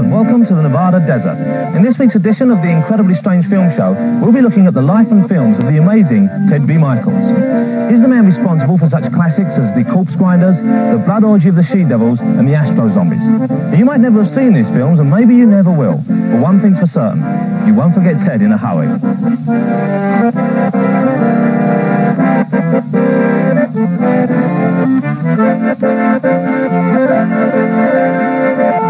and welcome to the Nevada desert. In this week's edition of the Incredibly Strange Film Show, we'll be looking at the life and films of the amazing Ted V. Mikels. He's the man responsible for such classics as The Corpse Grinders, The Blood Orgy of the She-Devils, and The Astro Zombies. You might never have seen these films, and maybe you never will. But one thing's for certain, you won't forget Ted in a hurry.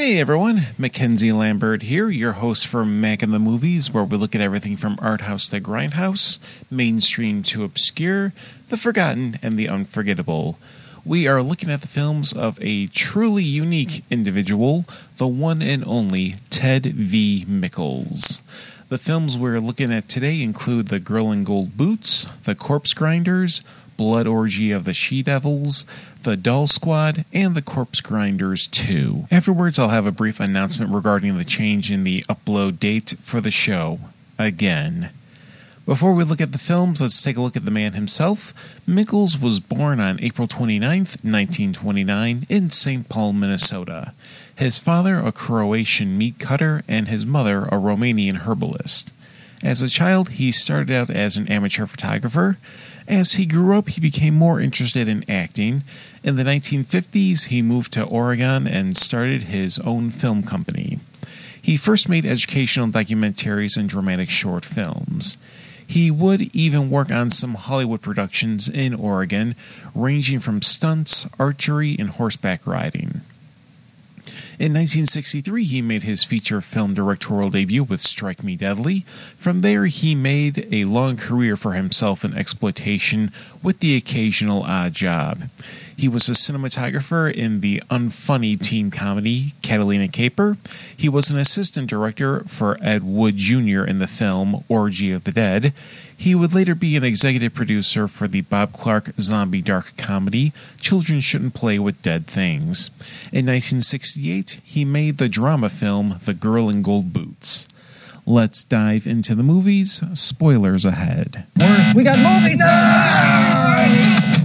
Hey everyone, Mackenzie Lambert here, your host for Mac and the Movies, where we look at everything from art house to grindhouse, mainstream to obscure, the forgotten and the unforgettable. We are looking at the films of a truly unique individual, the one and only Ted V. Mikels. The films we're looking at today include The Girl in Gold Boots, The Corpse Grinders, Blood Orgy of the She Devils, The Doll Squad, and The Corpse Grinders 2. Afterwards, I'll have a brief announcement regarding the change in the upload date for the show. Again. Before we look at the films, let's take a look at the man himself. Mikels was born on April 29, 1929, in St. Paul, Minnesota. His father, a Croatian meat cutter, and his mother, a Romanian herbalist. As a child, he started out as an amateur photographer. As he grew up, he became more interested in acting. In the 1950s, he moved to Oregon and started his own film company. He first made educational documentaries and dramatic short films. He would even work on some Hollywood productions in Oregon, ranging from stunts, archery, and horseback riding. In 1963, he made his feature film directorial debut with Strike Me Deadly. From there, he made a long career for himself in exploitation with the occasional odd job. He was a cinematographer in the unfunny teen comedy Catalina Caper. He was an assistant director for Ed Wood Jr. in the film Orgy of the Dead. He would later be an executive producer for the Bob Clark zombie dark comedy Children Shouldn't Play with Dead Things. In 1968, he made the drama film The Girl in Gold Boots. Let's dive into the movies. Spoilers ahead. We got movie night!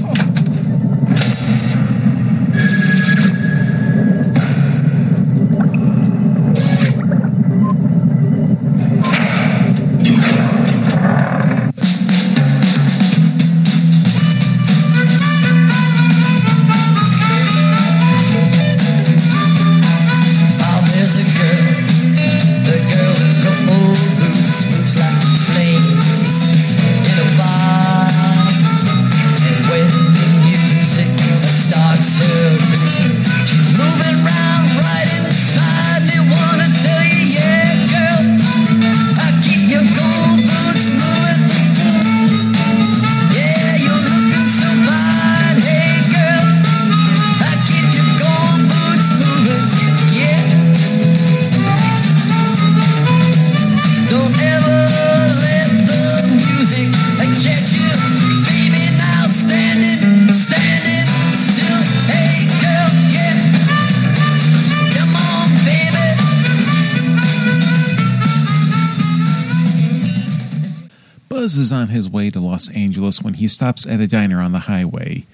Is on his way to Los Angeles when he stops at a diner on the highway.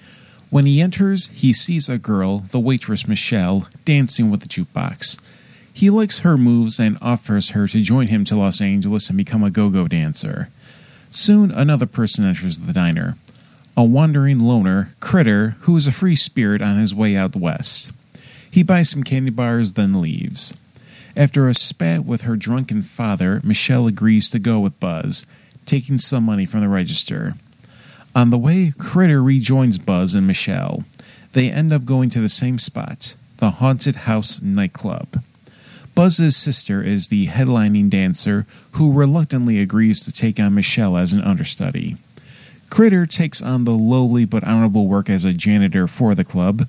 When he enters, he sees a girl, the waitress Michelle, dancing with the jukebox. He likes her moves and offers her to join him to Los Angeles and become a go go dancer. Soon, another person enters the diner a wandering loner, Critter, who is a free spirit on his way out west. He buys some candy bars, then leaves. After a spat with her drunken father, Michelle agrees to go with Buzz, taking some money from the register. On the way, Critter rejoins Buzz and Michelle. They end up going to the same spot, the Haunted House nightclub. Buzz's sister is the headlining dancer who reluctantly agrees to take on Michelle as an understudy. Critter takes on the lowly but honorable work as a janitor for the club.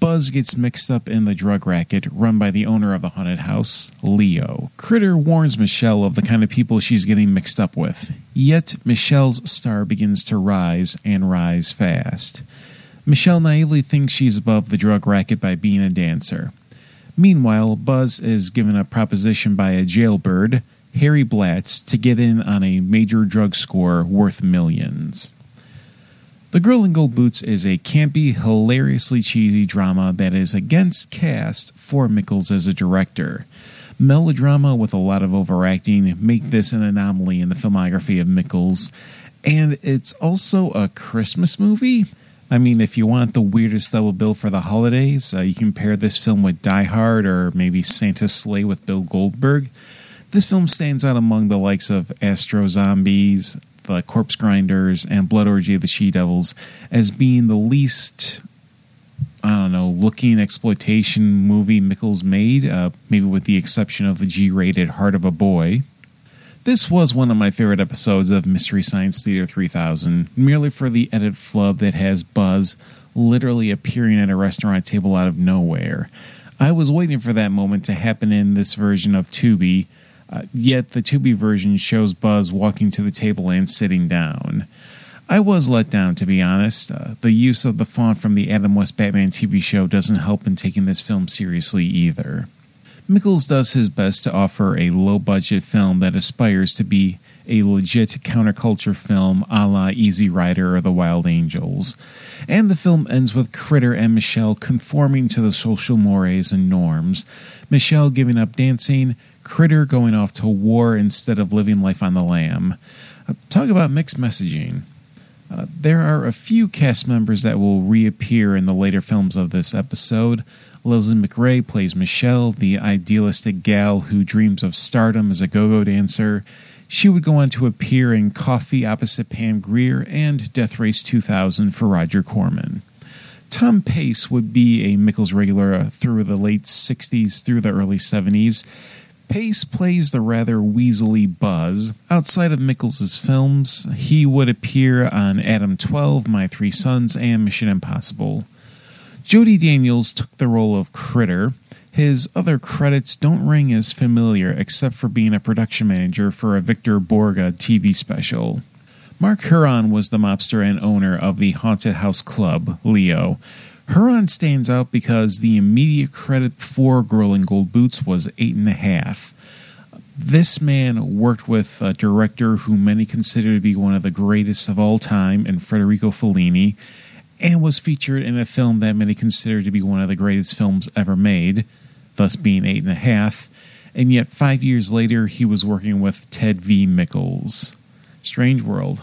Buzz gets mixed up in the drug racket run by the owner of the haunted house, Leo. Critter warns Michelle of the kind of people she's getting mixed up with. Yet, Michelle's star begins to rise and rise fast. Michelle naively thinks she's above the drug racket by being a dancer. Meanwhile, Buzz is given a proposition by a jailbird, Harry Blatz, to get in on a major drug score worth millions. The Girl in Gold Boots is a campy, hilariously cheesy drama that is against cast for Mikels as a director. Melodrama with a lot of overacting make this an anomaly in the filmography of Mikels, and it's also a Christmas movie. I mean, if you want the weirdest double bill for the holidays, uh, you can pair this film with Die Hard or maybe Santa's Slay with Bill Goldberg. This film stands out among the likes of Astro Zombies, the Corpse Grinders, and Blood Orgy of the She Devils as being the least, I don't know, looking exploitation movie Mikels made, uh, maybe with the exception of the G rated Heart of a Boy. This was one of my favorite episodes of Mystery Science Theater 3000, merely for the edit flub that has Buzz literally appearing at a restaurant table out of nowhere. I was waiting for that moment to happen in this version of Tubi, uh, yet the Tubi version shows Buzz walking to the table and sitting down. I was let down, to be honest. Uh, the use of the font from the Adam West Batman TV show doesn't help in taking this film seriously either. Mikels does his best to offer a low budget film that aspires to be a legit counterculture film a la Easy Rider or The Wild Angels. And the film ends with Critter and Michelle conforming to the social mores and norms. Michelle giving up dancing, Critter going off to war instead of living life on the lam. Uh, talk about mixed messaging. Uh, there are a few cast members that will reappear in the later films of this episode. Leslie McRae plays Michelle, the idealistic gal who dreams of stardom as a go go dancer. She would go on to appear in Coffy opposite Pam Grier and Death Race 2000 for Roger Corman. Tom Pace would be a Mikels regular uh, through the late 60s through the early 70s. Pace plays the rather weaselly Buzz. Outside of Mikels' films, he would appear on Adam 12, My Three Sons, and Mission Impossible. Jody Daniels took the role of Critter. His other credits don't ring as familiar except for being a production manager for a Victor Borge TV special. Mark Herron was the mobster and owner of the Haunted House Club, Leo. Herron stands out because the immediate credit for Girl in Gold Boots was eight and a half. This man worked with a director who many consider to be one of the greatest of all time in Federico Fellini, and was featured in a film that many consider to be one of the greatest films ever made, thus being eight and a half. And yet, five years later, he was working with Ted V. Mikels. Strange world.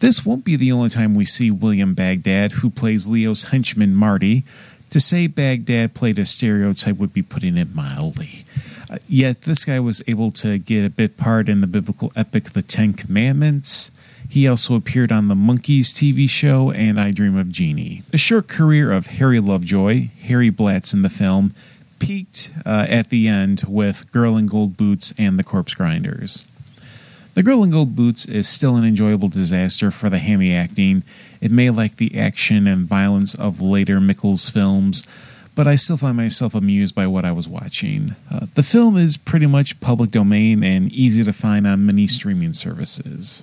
This won't be the only time we see William Bagdad, who plays Leo's henchman Marty. To say Bagdad played a stereotype would be putting it mildly. Uh, yet, this guy was able to get a bit part in the biblical epic The Ten Commandments. He also appeared on the Monkees TV show and I Dream of Jeannie. The short career of Harry Lovejoy, Harry Blatz in the film, peaked uh, at the end with Girl in Gold Boots and the Corpse Grinders. The Girl in Gold Boots is still an enjoyable disaster for the hammy acting. It may lack the action and violence of later Mikels films, but I still find myself amused by what I was watching. Uh, the film is pretty much public domain and easy to find on many streaming services.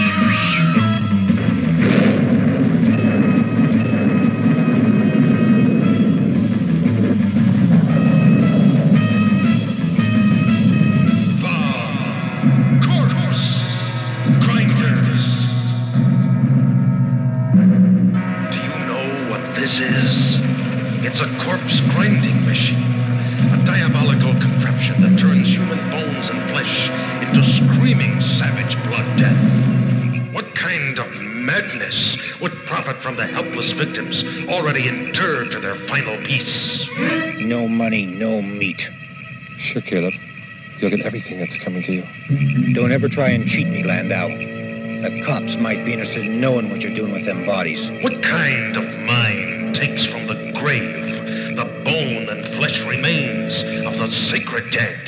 would profit from the helpless victims already interred to their final peace? No money, no meat. Sure, Caleb. You'll get everything that's coming to you. Don't ever try and cheat me, Landau. The cops might be interested in knowing what you're doing with them bodies. What kind of mind takes from the grave the bone and flesh remains of the sacred dead?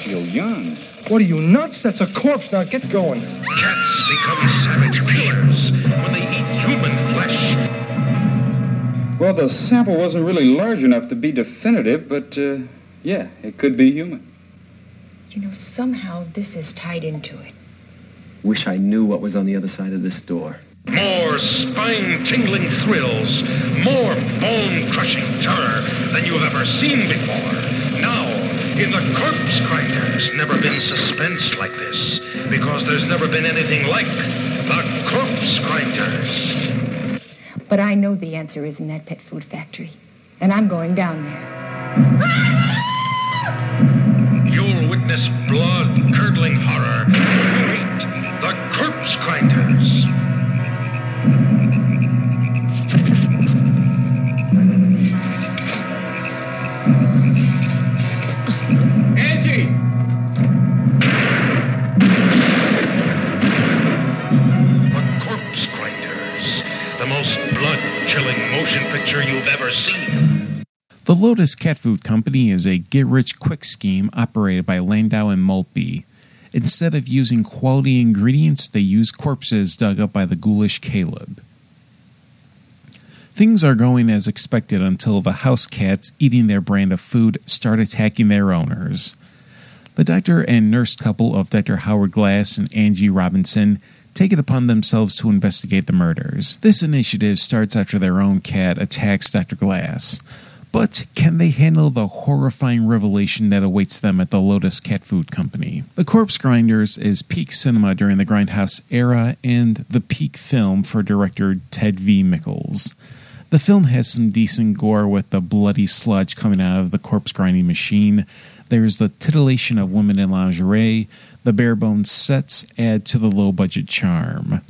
Actress. Young. What are you, nuts? That's a corpse. Now get going. Cats become savage killers when they eat human flesh. Well, the sample wasn't really large enough to be definitive, but uh, yeah, it could be human. You know, somehow this is tied into it. Wish I knew what was on the other side of this door. More spine-tingling thrills, more bone-crushing terror than you have ever seen before. In the Corpse Grinders, never been suspense like this, because there's never been anything like the Corpse Grinders. But I know the answer is in that pet food factory. And I'm going down there. You'll witness blood-curdling horror. Motion picture you've ever seen. The Lotus Cat Food Company is a get rich quick scheme operated by Landau and Maltby. Instead of using quality ingredients, they use corpses dug up by the ghoulish Caleb. Things are going as expected until the house cats eating their brand of food start attacking their owners. The doctor and nurse couple of Dr. Howard Glass and Angie Robinson take it upon themselves to investigate the murders. This initiative starts after their own cat attacks Dr. Glass. But can they handle the horrifying revelation that awaits them at the Lotus Cat Food Company? The Corpse Grinders is peak cinema during the Grindhouse era and the peak film for director Ted V. Mikels. The film has some decent gore with the bloody sludge coming out of the corpse grinding machine. There's the titillation of women in lingerie. The bare bones sets add to the low budget charm.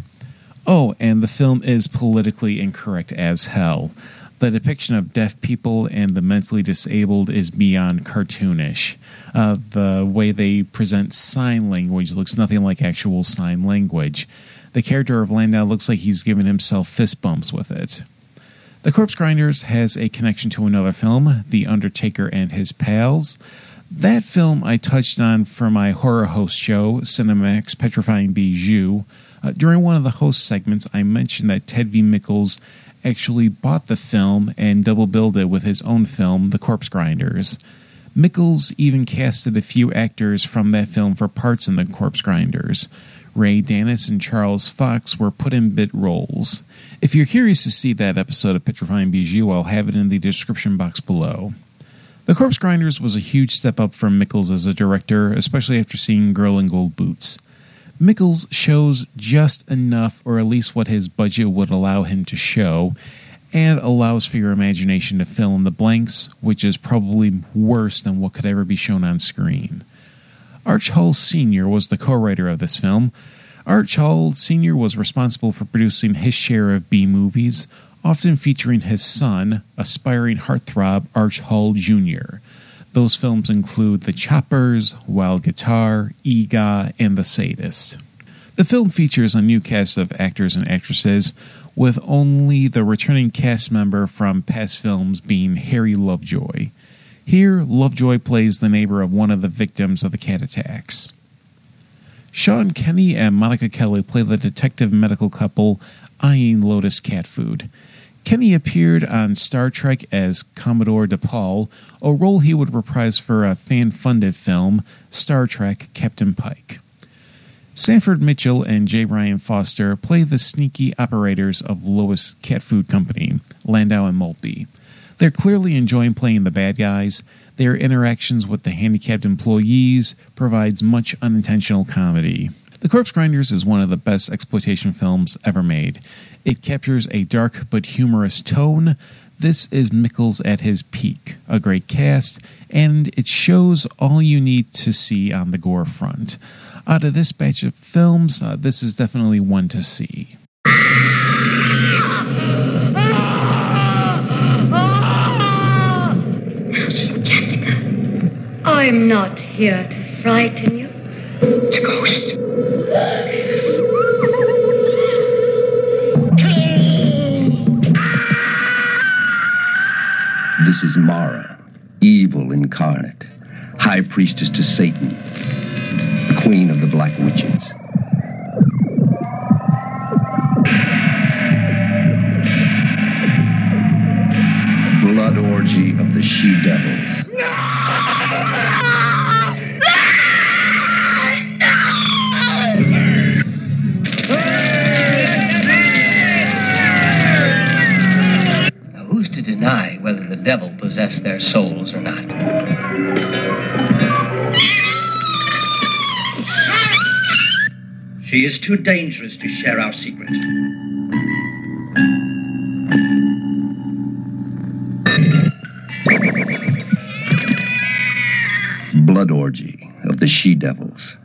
Oh, and the film is politically incorrect as hell. The depiction of deaf people and the mentally disabled is beyond cartoonish. Uh, the way they present sign language looks nothing like actual sign language. The character of Landau looks like he's giving himself fist bumps with it. The Corpse Grinders has a connection to another film, The Undertaker and His Pals. That film I touched on for my horror host show, Cinemax Petrifying Bijou. Uh, during one of the host segments, I mentioned that Ted V. Mikels actually bought the film and double billed it with his own film, The Corpse Grinders. Mikels even casted a few actors from that film for parts in The Corpse Grinders. Ray Danis and Charles Fox were put in bit roles. If you're curious to see that episode of Petrifying Bijou, I'll have it in the description box below. The Corpse Grinders was a huge step up from Mikels as a director, especially after seeing Girl in Gold Boots. Mikels shows just enough, or at least what his budget would allow him to show, and allows for your imagination to fill in the blanks, which is probably worse than what could ever be shown on screen. Arch Hall Sr. was the co writer of this film. Arch Hall Sr. was responsible for producing his share of B movies, often featuring his son, aspiring heartthrob Arch Hall Jr. Those films include The Choppers, Wild Guitar, Eegah, and The Sadist. The film features a new cast of actors and actresses, with only the returning cast member from past films being Harry Lovejoy. Here, Lovejoy plays the neighbor of one of the victims of the cat attacks. Sean Kenny and Monica Kelly play the detective medical couple eyeing Lotus cat food. Kenny appeared on Star Trek as Commodore DePaul, a role he would reprise for a fan funded film, Star Trek Captain Pike. Sanford Mitchell and J. Byron Foster play the sneaky operators of Lotus Cat Food Company, Landau and Maltby. They're clearly enjoying playing the bad guys. Their interactions with the handicapped employees provides much unintentional comedy. The Corpse Grinders is one of the best exploitation films ever made. It captures a dark but humorous tone. This is Mikels at his peak. A great cast, and it shows all you need to see on the gore front. Out of this batch of films, uh, this is definitely one to see. This is Jessica. I'm not here to frighten you. It's a ghost. Is Mara, evil incarnate. high priestess to Satan, queen of the Black Witches. Blood orgy of the she devils. Devil their souls or not? She is too dangerous to share our secret. Blood orgy of the she devils.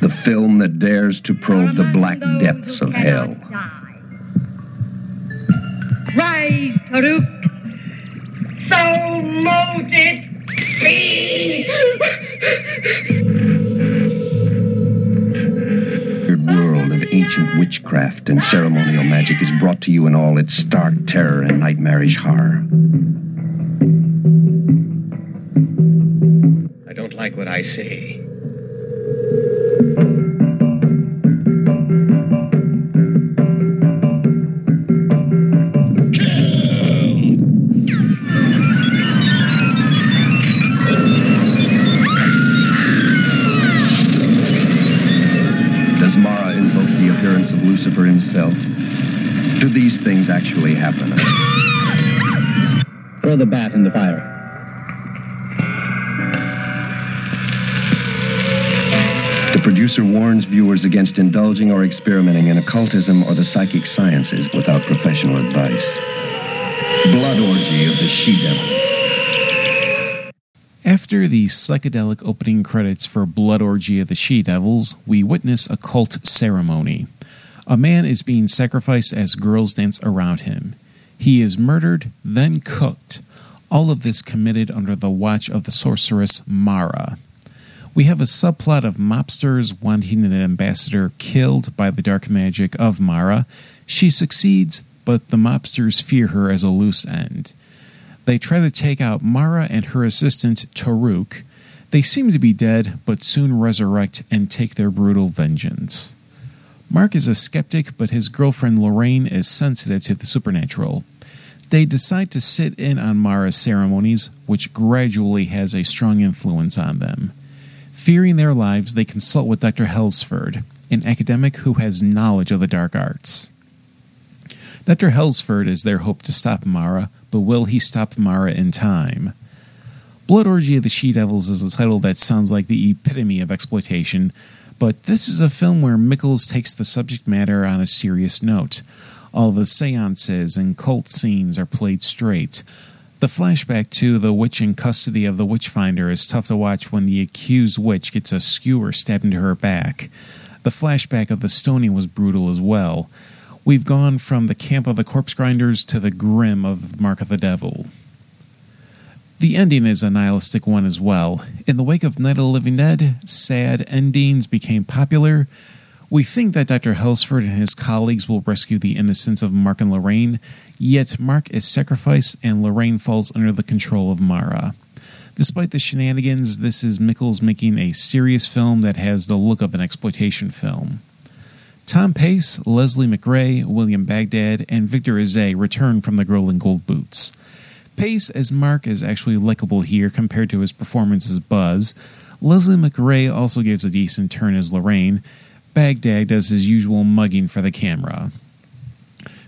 The film that dares to probe the black depths of hell. Rise, Taruk. So mote it be. weird world of ancient witchcraft and ceremonial magic is brought to you in all its stark terror and nightmarish horror. I don't like what I see. Against indulging or experimenting in occultism or the psychic sciences without professional advice. Blood orgy of the she devils. After the psychedelic opening credits for Blood Orgy of the She Devils, we witness a cult ceremony. A man is being sacrificed as girls dance around him. He is murdered, then cooked. All of this committed under the watch of the sorceress Mara. We have a subplot of mobsters wanting an ambassador killed by the dark magic of Mara. She succeeds, but the mobsters fear her as a loose end. They try to take out Mara and her assistant Taruk. They seem to be dead, but soon resurrect and take their brutal vengeance. Mark is a skeptic, but his girlfriend Lorraine is sensitive to the supernatural. They decide to sit in on Mara's ceremonies, which gradually has a strong influence on them. Fearing their lives, they consult with Dr. Helsford, an academic who has knowledge of the dark arts. Dr. Helsford is their hope to stop Mara, but will he stop Mara in time? Blood Orgy of the She Devils is a title that sounds like the epitome of exploitation, but this is a film where Mikels takes the subject matter on a serious note. All the seances and cult scenes are played straight. The flashback to the witch in custody of the Witchfinder is tough to watch when the accused witch gets a skewer stabbed into her back. The flashback of the stoning was brutal as well. We've gone from the camp of the corpse grinders to the grim of Mark of the Devil. The ending is a nihilistic one as well. In the wake of Night of the Living Dead, sad endings became popular. We think that Dr. Helsford and his colleagues will rescue the innocence of Mark and Lorraine, yet Mark is sacrificed and Lorraine falls under the control of Mara. Despite the shenanigans, this is Mikels making a serious film that has the look of an exploitation film. Tom Pace, Leslie McRae, William Bagdad, and Victor Izay return from the girl in gold boots. Pace as Mark is actually likable here compared to his performance as Buzz. Leslie McRae also gives a decent turn as Lorraine. Bagdad does his usual mugging for the camera.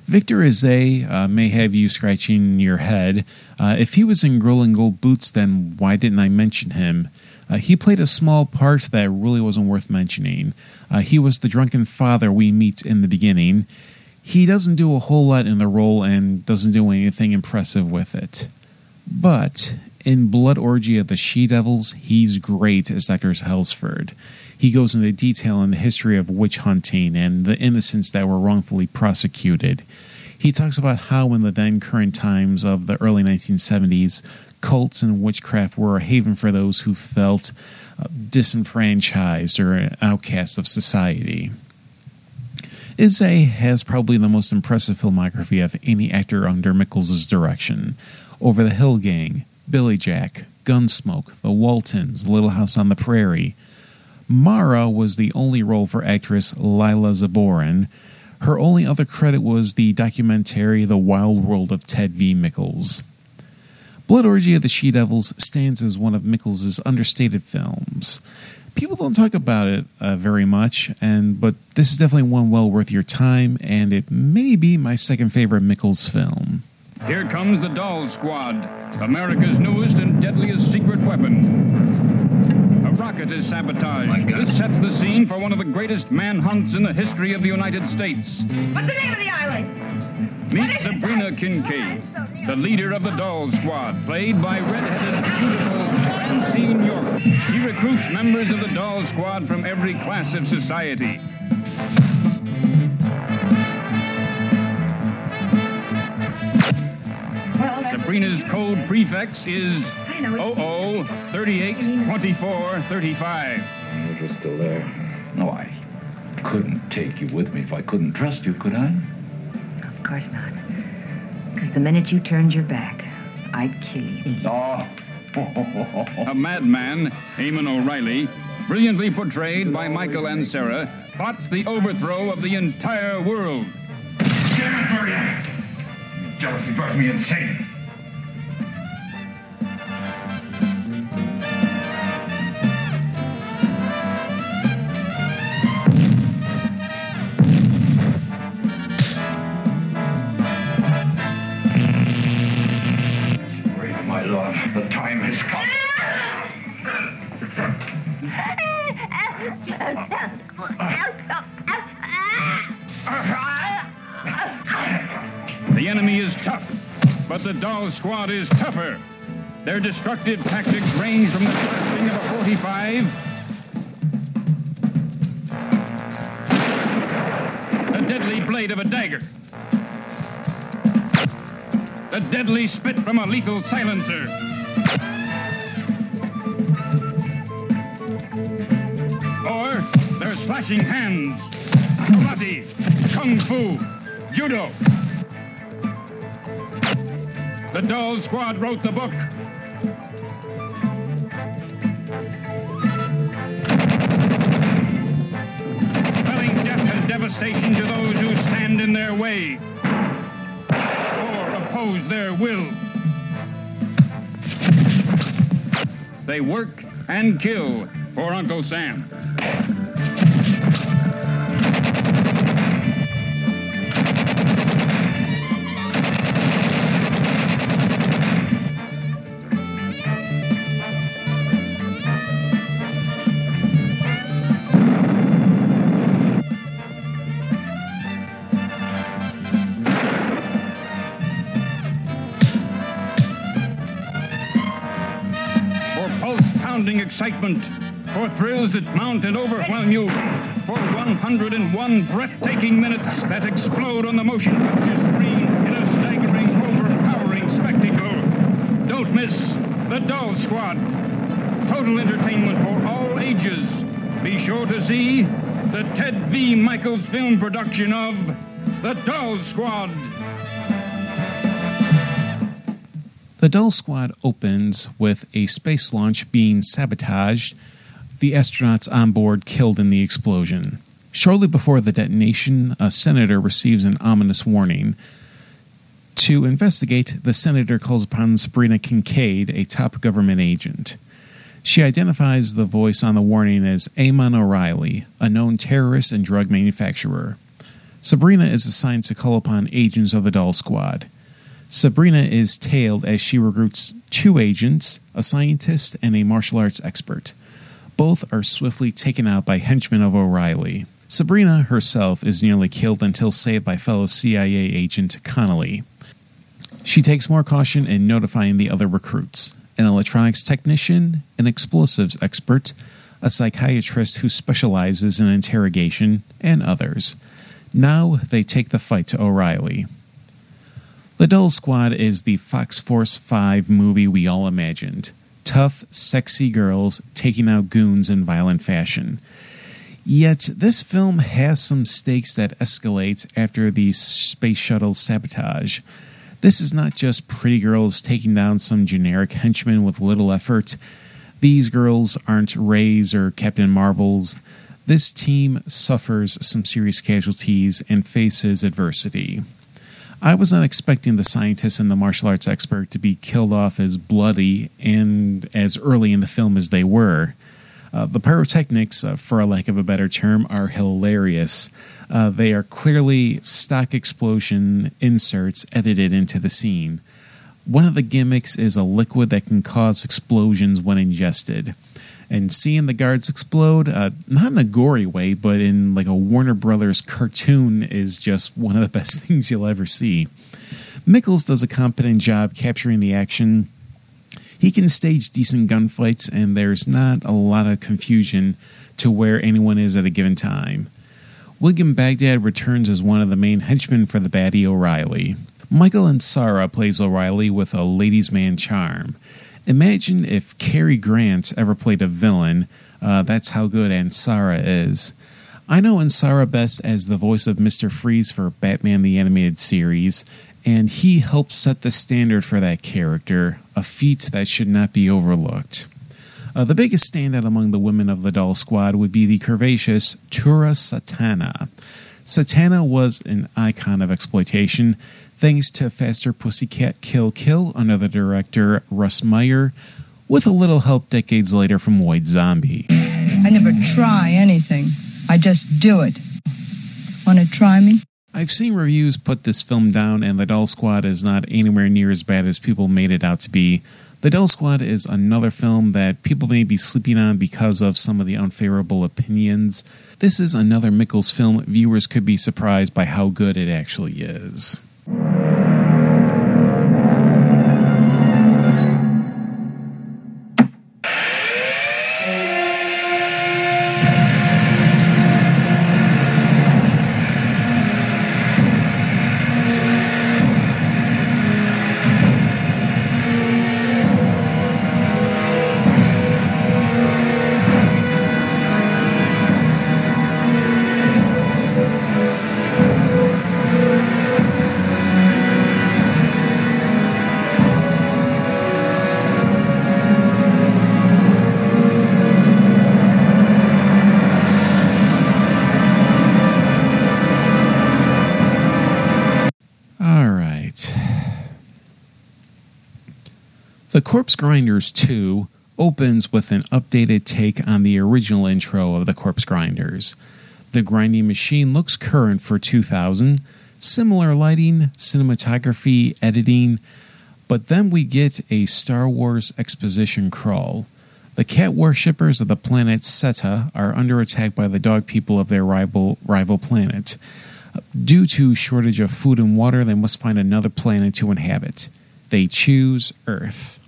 Victor Izay uh, may have you scratching your head. Uh, if he was in Girl in Gold Boots, then why didn't I mention him? Uh, he played a small part that really wasn't worth mentioning. Uh, he was the drunken father we meet in the beginning. He doesn't do a whole lot in the role and doesn't do anything impressive with it. But in Blood Orgy of the She Devils, he's great as Dr. Helsford. He goes into detail in the history of witch hunting and the innocents that were wrongfully prosecuted. He talks about how, in the then current times of the early 1970s, cults and witchcraft were a haven for those who felt uh, disenfranchised or an outcast of society. Izay has probably the most impressive filmography of any actor under Mikels' direction. Over the Hill Gang, Billy Jack, Gunsmoke, The Waltons, Little House on the Prairie. Mara was the only role for actress Lila Zaborin. Her only other credit was the documentary The Wild World of Ted V. Mikels. Blood Orgy of the She Devils stands as one of Mikels' understated films. People don't talk about it uh, very much, and but this is definitely one well worth your time, and it may be my second favorite Mikels film. Here comes the Doll Squad, America's newest and deadliest secret weapon. A rocket is sabotaged. This sets the scene for one of the greatest manhunts in the history of the United States. What's the name of the island? Meet Sabrina Kincaid, oh, the leader of the Doll Squad, played by red-headed, beautiful Francine York. She recruits members of the Doll Squad from every class of society. Sabrina's code prefix is 00 38 24 35. You're still there. No, I couldn't take you with me if I couldn't trust you, could I? Of course not. Because the minute you turned your back, I'd kill you. Oh. A madman, Eamon O'Reilly, brilliantly portrayed by Michael Ansara, plots the overthrow of the entire world. Damn it, Bertie! Jealousy drives me insane. Squad is tougher. Their destructive tactics range from the blasting of a 45, the deadly blade of a dagger, the deadly spit from a lethal silencer. Or their slashing hands, karate, kung fu, judo. The Doll Squad wrote the book. Spelling death and devastation to those who stand in their way or oppose their will. They work and kill for Uncle Sam. Pulse-pounding excitement, for thrills that mount and overwhelm you, for 101 breathtaking minutes that explode on the motion picture screen in a staggering, overpowering spectacle. Don't miss The Doll Squad. Total entertainment for all ages. Be sure to see the Ted V. Mikels film production of The Doll Squad. The Doll Squad opens with a space launch being sabotaged, the astronauts on board killed in the explosion. Shortly before the detonation, a senator receives an ominous warning. To investigate, the senator calls upon Sabrina Kincaid, a top government agent. She identifies the voice on the warning as Amon O'Reilly, a known terrorist and drug manufacturer. Sabrina is assigned to call upon agents of the Doll Squad. Sabrina is tailed as she recruits two agents, a scientist and a martial arts expert. Both are swiftly taken out by henchmen of O'Reilly. Sabrina herself is nearly killed until saved by fellow CIA agent Connolly. She takes more caution in notifying the other recruits an electronics technician, an explosives expert, a psychiatrist who specializes in interrogation, and others. Now they take the fight to O'Reilly. The Doll Squad is the Fox Force 5 movie we all imagined. Tough, sexy girls taking out goons in violent fashion. Yet, this film has some stakes that escalate after the space shuttle sabotage. This is not just pretty girls taking down some generic henchmen with little effort. These girls aren't Rays or Captain Marvels. This team suffers some serious casualties and faces adversity. I was not expecting the scientist and the martial arts expert to be killed off as bloody and as early in the film as they were. Uh, the pyrotechnics, uh, for a lack of a better term, are hilarious. Uh, they are clearly stock explosion inserts edited into the scene. One of the gimmicks is a liquid that can cause explosions when ingested. And seeing the guards explode, uh, not in a gory way, but in like a Warner Brothers cartoon, is just one of the best things you'll ever see. Mikels does a competent job capturing the action he can stage decent gunfights, and there's not a lot of confusion to where anyone is at a given time. William Bagdad returns as one of the main henchmen for the baddie O'Reilly. Michael Ansara plays O'Reilly with a ladies' man charm. Imagine if Cary Grant ever played a villain. Uh, that's how good Ansara is. I know Ansara best as the voice of Mr. Freeze for Batman the Animated Series, and he helped set the standard for that character, a feat that should not be overlooked. Uh, the biggest standout among the women of the doll squad would be the curvaceous Tura Satana. Satana was an icon of exploitation, thanks to Faster Pussycat Kill Kill under the director Russ Meyer, with a little help decades later from White Zombie. I never try anything, I just do it. Want to try me? I've seen reviews put this film down, and The Doll Squad is not anywhere near as bad as people made it out to be. The Doll Squad is another film that people may be sleeping on because of some of the unfavorable opinions. This is another Mikels film. Viewers could be surprised by how good it actually is. Corpse Grinders 2 opens with an updated take on the original intro of the Corpse Grinders. The grinding machine looks current for 2000, similar lighting, cinematography, editing, but then we get a Star Wars exposition crawl. The cat worshippers of the planet Seta are under attack by the dog people of their rival, rival planet. Due to shortage of food and water, they must find another planet to inhabit. They choose Earth.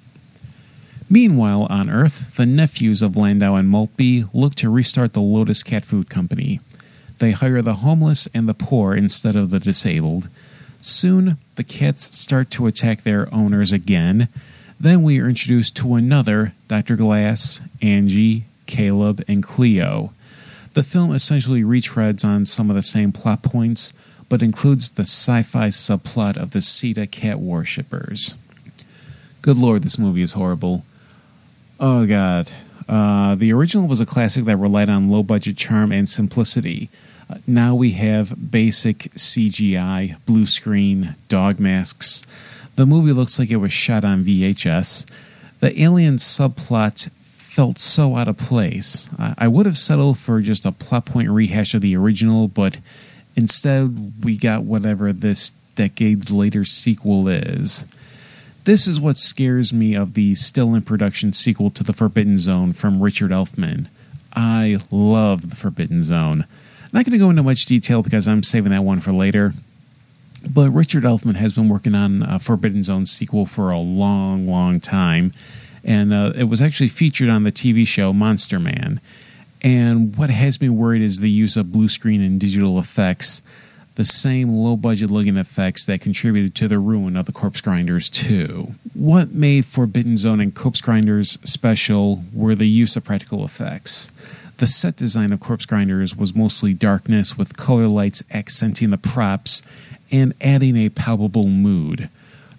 Meanwhile, on Earth, the nephews of Landau and Maltby look to restart the Lotus Cat Food Company. They hire the homeless and the poor instead of the disabled. Soon, the cats start to attack their owners again. Then we are introduced to another Dr. Glass, Angie, Caleb, and Cleo. The film essentially retreads on some of the same plot points, but includes the sci fi subplot of the Seta cat worshippers. Good lord, this movie is horrible. Oh god. Uh, the original was a classic that relied on low budget charm and simplicity. Uh, now we have basic CGI, blue screen, dog masks. The movie looks like it was shot on VHS. The alien subplot felt so out of place. I, I would have settled for just a plot point rehash of the original, but instead we got whatever this decades later sequel is. This is what scares me of the still in production sequel to The Forbidden Zone from Richard Elfman. I love The Forbidden Zone. I'm Not going to go into much detail because I'm saving that one for later. But Richard Elfman has been working on a Forbidden Zone sequel for a long, long time. And uh, it was actually featured on the TV show Monster Man. And what has me worried is the use of blue screen and digital effects the same low budget looking effects that contributed to the ruin of the Corpse Grinders 2. What made Forbidden Zone and Corpse Grinders special were the use of practical effects. The set design of Corpse Grinders was mostly darkness with color lights accenting the props and adding a palpable mood.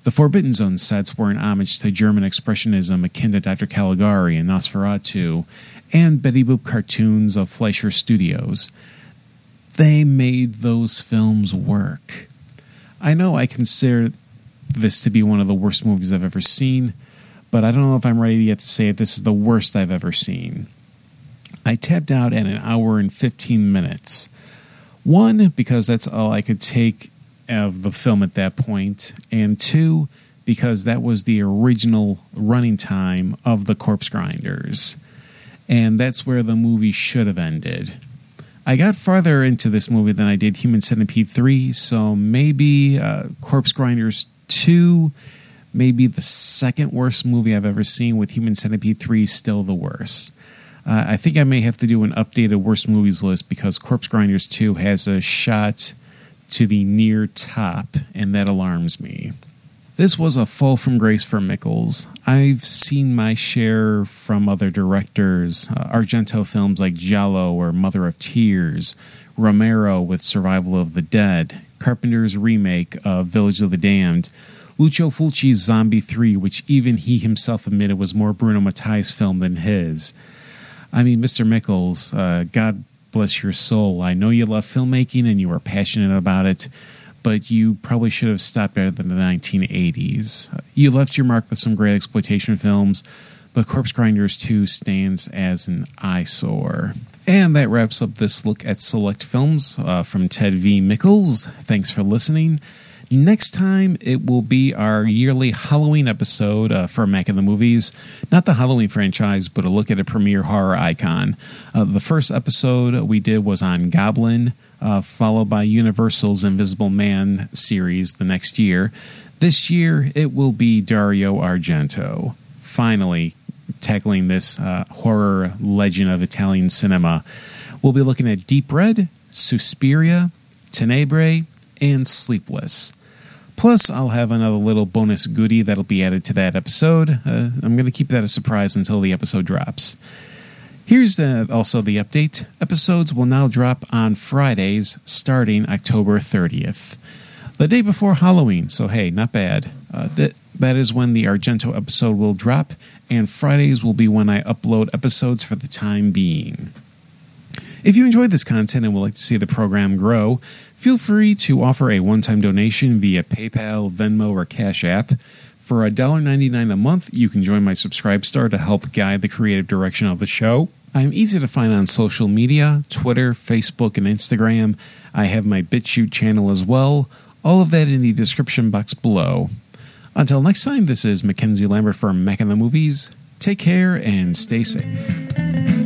The Forbidden Zone sets were an homage to German expressionism akin to Dr. Caligari and Nosferatu, and Betty Boop cartoons of Fleischer Studios. They made those films work. I know I consider this to be one of the worst movies I've ever seen, but I don't know if I'm ready yet to say it. This is the worst I've ever seen. I tapped out at an hour and 15 minutes. One, because that's all I could take of the film at that point, and two, because that was the original running time of the Corpse Grinders. And that's where the movie should have ended. I got farther into this movie than I did Human Centipede 3, so maybe uh, Corpse Grinders 2, maybe the second worst movie I've ever seen, with Human Centipede 3 still the worst. Uh, I think I may have to do an updated worst movies list because Corpse Grinders 2 has a shot to the near top, and that alarms me. This was a fall from grace for Mikels. I've seen my share from other directors, uh, Argento films like Giallo or Mother of Tears, Romero with Survival of the Dead, Carpenter's remake of Village of the Damned, Lucio Fulci's Zombie 3, which even he himself admitted was more Bruno Mattei's film than his. I mean, Mr. Mikels, uh, God bless your soul. I know you love filmmaking and you are passionate about it, but you probably should have stopped than the 1980s. You left your mark with some great exploitation films, but Corpse Grinders 2 stands as an eyesore. And that wraps up this look at select films uh, from Ted V. Mikels. Thanks for listening. Next time, it will be our yearly Halloween episode uh, for Mac in the Movies. Not the Halloween franchise, but a look at a premiere horror icon. Uh, the first episode we did was on Goblin, uh, followed by Universal's Invisible Man series the next year. This year, it will be Dario Argento. Finally, tackling this uh, horror legend of Italian cinema. We'll be looking at Deep Red, Suspiria, Tenebrae, and Sleepless. Plus, I'll have another little bonus goodie that'll be added to that episode. Uh, I'm going to keep that a surprise until the episode drops. Here's the, also the update. Episodes will now drop on Fridays starting October 30th. The day before Halloween, so hey, not bad. Uh, that, that is when the Argento episode will drop, and Fridays will be when I upload episodes for the time being. If you enjoyed this content and would like to see the program grow, feel free to offer a one time donation via PayPal, Venmo, or Cash App. For $1.99 a month, you can join my Subscribe Star to help guide the creative direction of the show. I'm easy to find on social media Twitter, Facebook, and Instagram. I have my BitChute channel as well. All of that in the description box below. Until next time, this is Mackenzie Lambert from Mac in the Movies. Take care and stay safe.